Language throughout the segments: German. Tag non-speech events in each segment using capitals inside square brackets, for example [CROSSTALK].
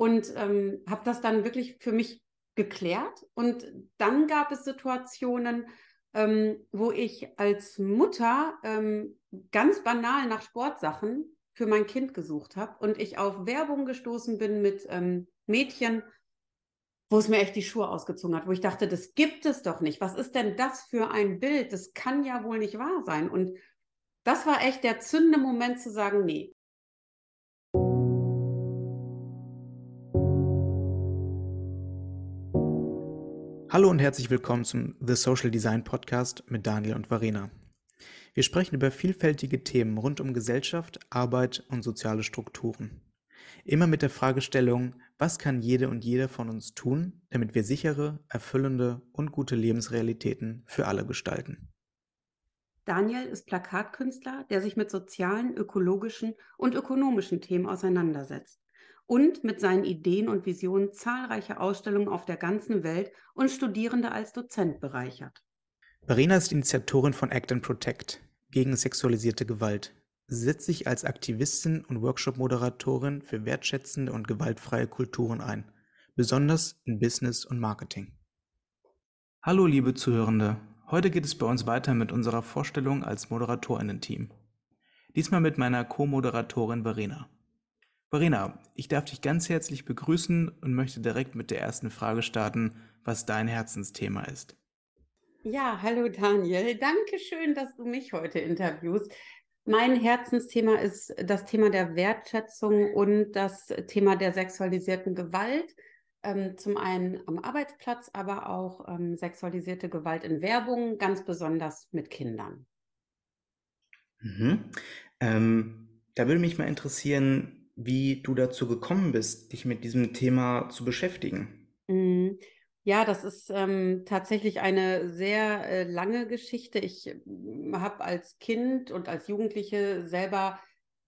und ähm, habe das dann wirklich für mich geklärt. Und dann gab es Situationen, ähm, wo ich als Mutter ähm, ganz banal nach Sportsachen für mein Kind gesucht habe und ich auf Werbung gestoßen bin mit ähm, Mädchen, wo es mir echt die Schuhe ausgezogen hat, wo ich dachte, das gibt es doch nicht. Was ist denn das für ein Bild? Das kann ja wohl nicht wahr sein. Und das war echt der zündende Moment zu sagen, nee. Hallo und herzlich willkommen zum The Social Design Podcast mit Daniel und Varena. Wir sprechen über vielfältige Themen rund um Gesellschaft, Arbeit und soziale Strukturen. Immer mit der Fragestellung, was kann jede und jeder von uns tun, damit wir sichere, erfüllende und gute Lebensrealitäten für alle gestalten. Daniel ist Plakatkünstler, der sich mit sozialen, ökologischen und ökonomischen Themen auseinandersetzt und mit seinen Ideen und Visionen zahlreiche Ausstellungen auf der ganzen Welt und Studierende als Dozent bereichert. Verena ist Initiatorin von Act and Protect gegen sexualisierte Gewalt, Sie setzt sich als Aktivistin und Workshop-Moderatorin für wertschätzende und gewaltfreie Kulturen ein, besonders in Business und Marketing. Hallo liebe Zuhörende, heute geht es bei uns weiter mit unserer Vorstellung als Moderatorinnen-Team. Diesmal mit meiner Co-Moderatorin Verena. Verena, ich darf dich ganz herzlich begrüßen und möchte direkt mit der ersten Frage starten, was dein Herzensthema ist. Ja, hallo Daniel. Danke schön, dass du mich heute interviewst. Mein Herzensthema ist das Thema der Wertschätzung und das Thema der sexualisierten Gewalt. Ähm, zum einen am Arbeitsplatz, aber auch ähm, sexualisierte Gewalt in Werbung, ganz besonders mit Kindern. Mhm. Ähm, da würde mich mal interessieren, wie du dazu gekommen bist, dich mit diesem Thema zu beschäftigen. Mhm. Ja, das ist ähm, tatsächlich eine sehr äh, lange Geschichte. Ich äh, habe als Kind und als Jugendliche selber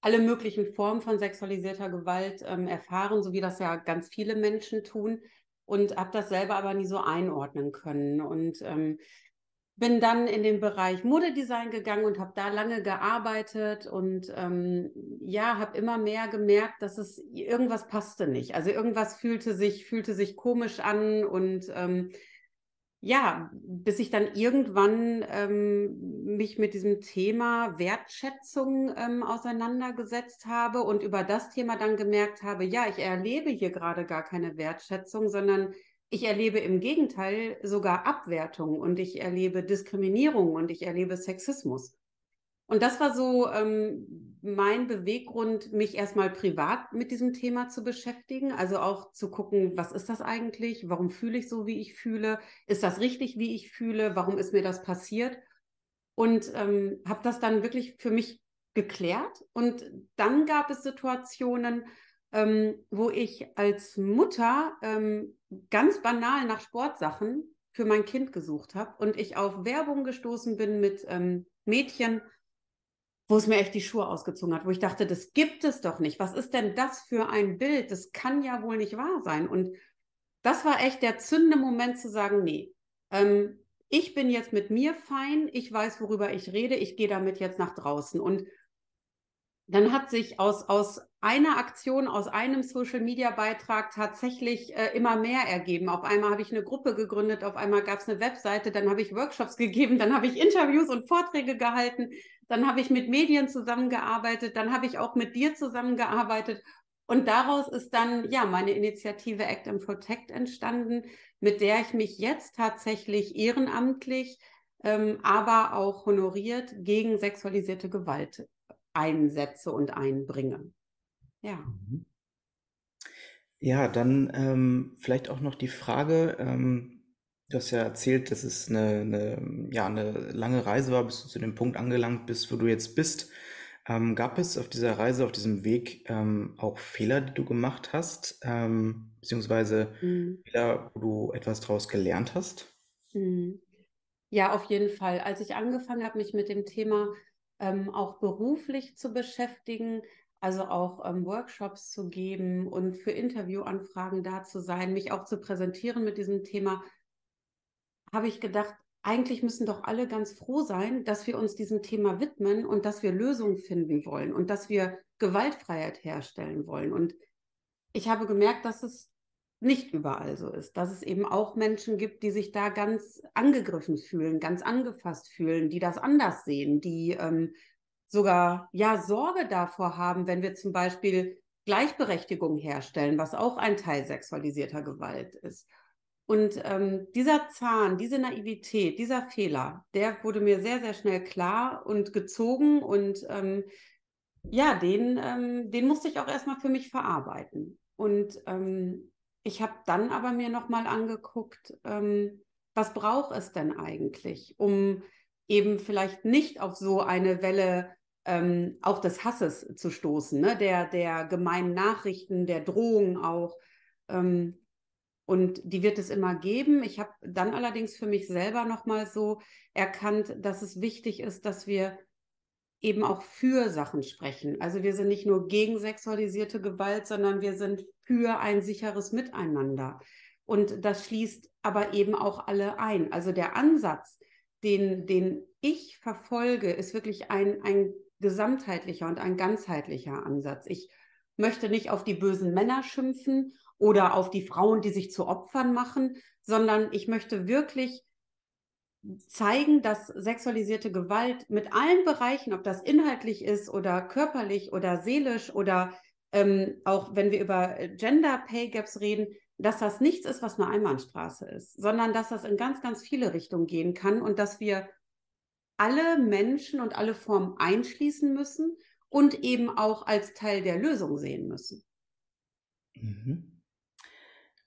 alle möglichen Formen von sexualisierter Gewalt ähm, erfahren, so wie das ja ganz viele Menschen tun und habe das selber aber nie so einordnen können. Und ähm, bin dann in den Bereich Modedesign gegangen und habe da lange gearbeitet und ähm, ja, habe immer mehr gemerkt, dass es irgendwas passte nicht. Also irgendwas fühlte sich, fühlte sich komisch an und ähm, ja, bis ich dann irgendwann ähm, mich mit diesem Thema Wertschätzung ähm, auseinandergesetzt habe und über das Thema dann gemerkt habe, ja, ich erlebe hier gerade gar keine Wertschätzung, sondern ich erlebe im Gegenteil sogar Abwertung und ich erlebe Diskriminierung und ich erlebe Sexismus. Und das war so ähm, mein Beweggrund, mich erstmal privat mit diesem Thema zu beschäftigen. Also auch zu gucken, was ist das eigentlich? Warum fühle ich so, wie ich fühle? Ist das richtig, wie ich fühle? Warum ist mir das passiert? Und ähm, habe das dann wirklich für mich geklärt. Und dann gab es Situationen, ähm, wo ich als Mutter ähm, ganz banal nach Sportsachen für mein Kind gesucht habe und ich auf Werbung gestoßen bin mit ähm, Mädchen, wo es mir echt die Schuhe ausgezogen hat, wo ich dachte, das gibt es doch nicht. Was ist denn das für ein Bild? Das kann ja wohl nicht wahr sein. Und das war echt der zündende Moment zu sagen, nee, ähm, ich bin jetzt mit mir fein, ich weiß, worüber ich rede, ich gehe damit jetzt nach draußen. Und dann hat sich aus, aus einer Aktion, aus einem Social-Media-Beitrag tatsächlich äh, immer mehr ergeben. Auf einmal habe ich eine Gruppe gegründet, auf einmal gab es eine Webseite, dann habe ich Workshops [LAUGHS] gegeben, dann habe ich Interviews und Vorträge gehalten, dann habe ich mit Medien zusammengearbeitet, dann habe ich auch mit dir zusammengearbeitet. Und daraus ist dann ja meine Initiative Act and Protect entstanden, mit der ich mich jetzt tatsächlich ehrenamtlich, ähm, aber auch honoriert gegen sexualisierte Gewalt einsetze und einbringe. Ja. Mhm. Ja, dann ähm, vielleicht auch noch die Frage, ähm, du hast ja erzählt, dass es eine, eine, ja, eine lange Reise war, bis du zu dem Punkt angelangt bist, wo du jetzt bist. Ähm, gab es auf dieser Reise, auf diesem Weg ähm, auch Fehler, die du gemacht hast, ähm, beziehungsweise mhm. Fehler, wo du etwas daraus gelernt hast? Mhm. Ja, auf jeden Fall. Als ich angefangen habe, mich mit dem Thema ähm, auch beruflich zu beschäftigen, also auch ähm, Workshops zu geben und für Interviewanfragen da zu sein, mich auch zu präsentieren mit diesem Thema, habe ich gedacht, eigentlich müssen doch alle ganz froh sein, dass wir uns diesem Thema widmen und dass wir Lösungen finden wollen und dass wir Gewaltfreiheit herstellen wollen. Und ich habe gemerkt, dass es nicht überall so ist, dass es eben auch Menschen gibt, die sich da ganz angegriffen fühlen, ganz angefasst fühlen, die das anders sehen, die ähm, sogar ja Sorge davor haben, wenn wir zum Beispiel Gleichberechtigung herstellen, was auch ein Teil sexualisierter Gewalt ist. Und ähm, dieser Zahn, diese Naivität, dieser Fehler, der wurde mir sehr, sehr schnell klar und gezogen und ähm, ja, den, ähm, den musste ich auch erstmal für mich verarbeiten. Und ähm, ich habe dann aber mir nochmal angeguckt, ähm, was braucht es denn eigentlich, um eben vielleicht nicht auf so eine Welle ähm, auch des Hasses zu stoßen, ne? der, der gemeinen Nachrichten, der Drohungen auch. Ähm, und die wird es immer geben. Ich habe dann allerdings für mich selber nochmal so erkannt, dass es wichtig ist, dass wir eben auch für Sachen sprechen. Also wir sind nicht nur gegen sexualisierte Gewalt, sondern wir sind für ein sicheres Miteinander. Und das schließt aber eben auch alle ein. Also der Ansatz, den, den ich verfolge, ist wirklich ein, ein gesamtheitlicher und ein ganzheitlicher Ansatz. Ich möchte nicht auf die bösen Männer schimpfen oder auf die Frauen, die sich zu Opfern machen, sondern ich möchte wirklich zeigen, dass sexualisierte Gewalt mit allen Bereichen, ob das inhaltlich ist oder körperlich oder seelisch oder ähm, auch wenn wir über Gender Pay Gaps reden, dass das nichts ist, was eine Einbahnstraße ist, sondern dass das in ganz, ganz viele Richtungen gehen kann und dass wir alle Menschen und alle Formen einschließen müssen und eben auch als Teil der Lösung sehen müssen. Mhm.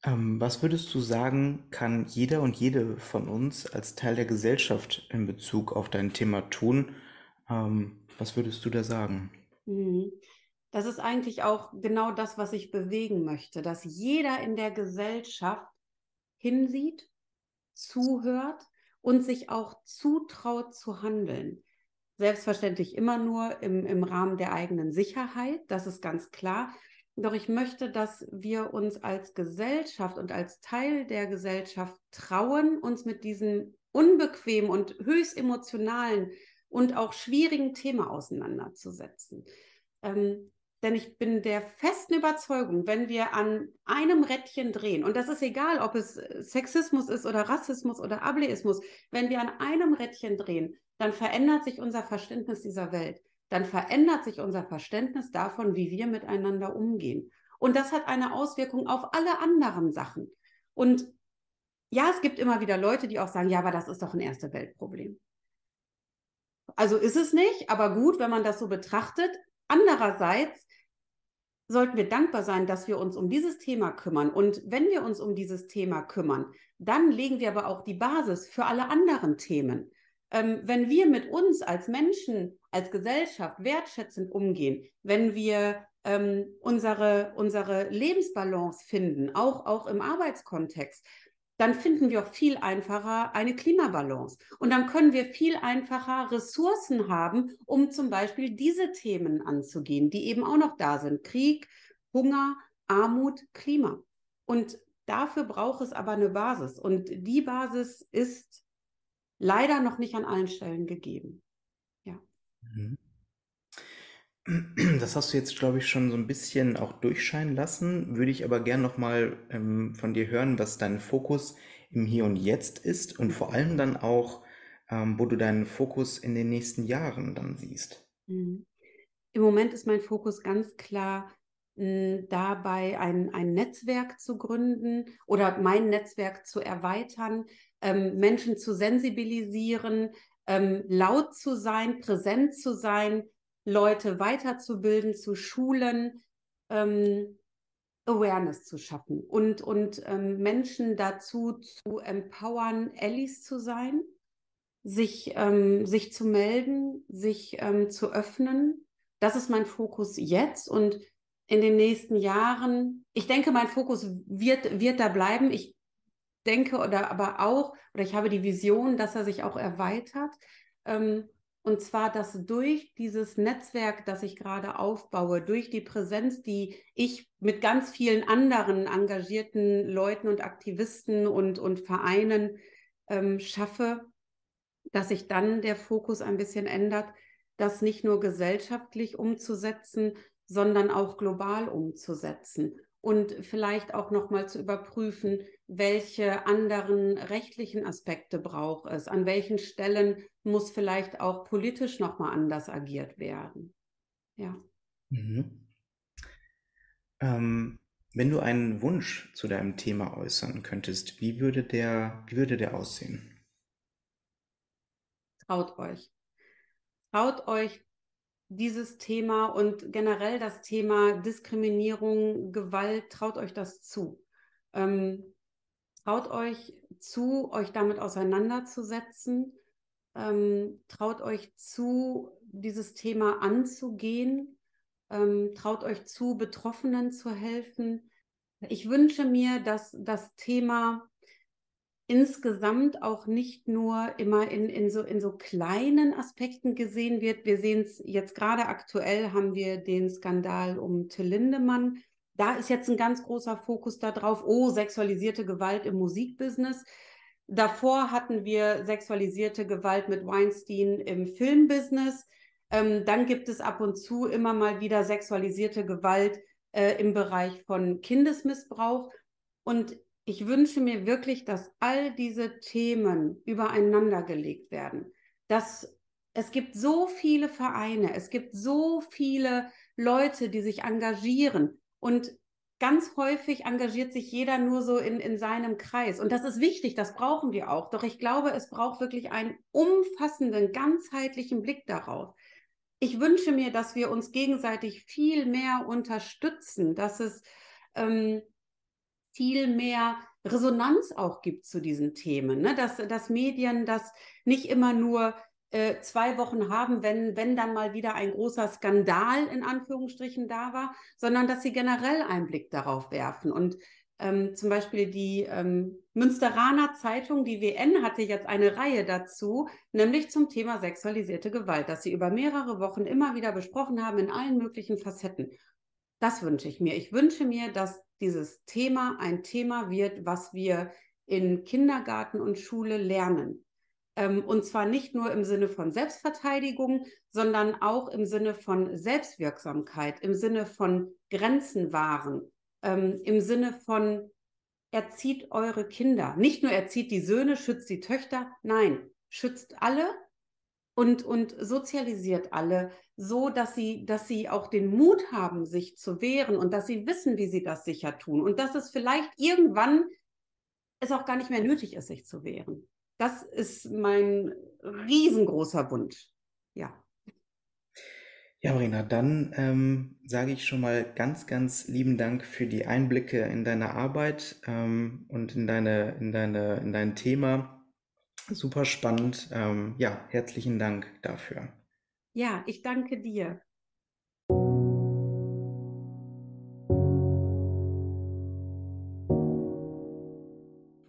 Ähm, was würdest du sagen, kann jeder und jede von uns als Teil der Gesellschaft in Bezug auf dein Thema tun? Ähm, was würdest du da sagen? Mhm. Das ist eigentlich auch genau das, was ich bewegen möchte, dass jeder in der Gesellschaft hinsieht, zuhört und sich auch zutraut zu handeln. Selbstverständlich immer nur im, im Rahmen der eigenen Sicherheit, das ist ganz klar. Doch ich möchte, dass wir uns als Gesellschaft und als Teil der Gesellschaft trauen, uns mit diesem unbequemen und höchst emotionalen und auch schwierigen Thema auseinanderzusetzen. Ähm, denn ich bin der festen Überzeugung, wenn wir an einem Rädchen drehen, und das ist egal, ob es Sexismus ist oder Rassismus oder Ableismus, wenn wir an einem Rädchen drehen, dann verändert sich unser Verständnis dieser Welt dann verändert sich unser Verständnis davon, wie wir miteinander umgehen. Und das hat eine Auswirkung auf alle anderen Sachen. Und ja, es gibt immer wieder Leute, die auch sagen, ja, aber das ist doch ein erste Weltproblem. Also ist es nicht, aber gut, wenn man das so betrachtet. Andererseits sollten wir dankbar sein, dass wir uns um dieses Thema kümmern. Und wenn wir uns um dieses Thema kümmern, dann legen wir aber auch die Basis für alle anderen Themen ähm, wenn wir mit uns als Menschen, als Gesellschaft wertschätzend umgehen, wenn wir ähm, unsere, unsere Lebensbalance finden, auch, auch im Arbeitskontext, dann finden wir auch viel einfacher eine Klimabalance. Und dann können wir viel einfacher Ressourcen haben, um zum Beispiel diese Themen anzugehen, die eben auch noch da sind. Krieg, Hunger, Armut, Klima. Und dafür braucht es aber eine Basis. Und die Basis ist leider noch nicht an allen Stellen gegeben. Ja. Mhm. Das hast du jetzt, glaube ich, schon so ein bisschen auch durchscheinen lassen. Würde ich aber gern nochmal ähm, von dir hören, was dein Fokus im Hier und Jetzt ist und vor allem dann auch, ähm, wo du deinen Fokus in den nächsten Jahren dann siehst. Mhm. Im Moment ist mein Fokus ganz klar dabei, ein, ein Netzwerk zu gründen oder mein Netzwerk zu erweitern, ähm, Menschen zu sensibilisieren, ähm, laut zu sein, präsent zu sein, Leute weiterzubilden, zu schulen, ähm, Awareness zu schaffen und, und ähm, Menschen dazu zu empowern, Allies zu sein, sich, ähm, sich zu melden, sich ähm, zu öffnen. Das ist mein Fokus jetzt und in den nächsten Jahren. Ich denke, mein Fokus wird, wird da bleiben. Ich denke oder aber auch, oder ich habe die Vision, dass er sich auch erweitert. Ähm, und zwar, dass durch dieses Netzwerk, das ich gerade aufbaue, durch die Präsenz, die ich mit ganz vielen anderen engagierten Leuten und Aktivisten und, und Vereinen ähm, schaffe, dass sich dann der Fokus ein bisschen ändert, das nicht nur gesellschaftlich umzusetzen, sondern auch global umzusetzen und vielleicht auch nochmal zu überprüfen, welche anderen rechtlichen Aspekte braucht es, an welchen Stellen muss vielleicht auch politisch nochmal anders agiert werden. Ja. Mhm. Ähm, wenn du einen Wunsch zu deinem Thema äußern könntest, wie würde der, wie würde der aussehen? Traut euch. Traut euch dieses Thema und generell das Thema Diskriminierung, Gewalt, traut euch das zu. Ähm, traut euch zu, euch damit auseinanderzusetzen. Ähm, traut euch zu, dieses Thema anzugehen. Ähm, traut euch zu, Betroffenen zu helfen. Ich wünsche mir, dass das Thema insgesamt auch nicht nur immer in, in, so, in so kleinen Aspekten gesehen wird. Wir sehen es jetzt gerade aktuell, haben wir den Skandal um Till Lindemann. Da ist jetzt ein ganz großer Fokus darauf, oh, sexualisierte Gewalt im Musikbusiness. Davor hatten wir sexualisierte Gewalt mit Weinstein im Filmbusiness. Ähm, dann gibt es ab und zu immer mal wieder sexualisierte Gewalt äh, im Bereich von Kindesmissbrauch. Und ich wünsche mir wirklich, dass all diese Themen übereinander gelegt werden. Dass es gibt so viele Vereine, es gibt so viele Leute, die sich engagieren und ganz häufig engagiert sich jeder nur so in, in seinem Kreis. Und das ist wichtig, das brauchen wir auch. Doch ich glaube, es braucht wirklich einen umfassenden, ganzheitlichen Blick darauf. Ich wünsche mir, dass wir uns gegenseitig viel mehr unterstützen, dass es ähm, viel mehr Resonanz auch gibt zu diesen Themen. Ne? Dass, dass Medien das nicht immer nur äh, zwei Wochen haben, wenn, wenn dann mal wieder ein großer Skandal in Anführungsstrichen da war, sondern dass sie generell einen Blick darauf werfen. Und ähm, zum Beispiel die ähm, Münsteraner Zeitung, die WN, hatte jetzt eine Reihe dazu, nämlich zum Thema sexualisierte Gewalt, dass sie über mehrere Wochen immer wieder besprochen haben in allen möglichen Facetten. Das wünsche ich mir. Ich wünsche mir, dass dieses Thema ein Thema wird, was wir in Kindergarten und Schule lernen. Ähm, und zwar nicht nur im Sinne von Selbstverteidigung, sondern auch im Sinne von Selbstwirksamkeit, im Sinne von Grenzen wahren, ähm, im Sinne von erzieht eure Kinder. Nicht nur erzieht die Söhne, schützt die Töchter, nein, schützt alle und, und sozialisiert alle so, dass sie, dass sie auch den Mut haben, sich zu wehren und dass sie wissen, wie sie das sicher tun und dass es vielleicht irgendwann es auch gar nicht mehr nötig ist, sich zu wehren. Das ist mein riesengroßer Wunsch. Ja. Ja, Marina, dann ähm, sage ich schon mal ganz, ganz lieben Dank für die Einblicke in deine Arbeit ähm, und in deine, in deine, in dein Thema. Super spannend. Ähm, ja, herzlichen Dank dafür. Ja, ich danke dir.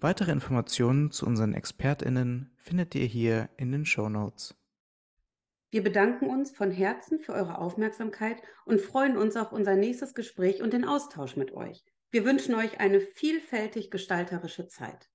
Weitere Informationen zu unseren ExpertInnen findet ihr hier in den Show Notes. Wir bedanken uns von Herzen für eure Aufmerksamkeit und freuen uns auf unser nächstes Gespräch und den Austausch mit euch. Wir wünschen euch eine vielfältig gestalterische Zeit.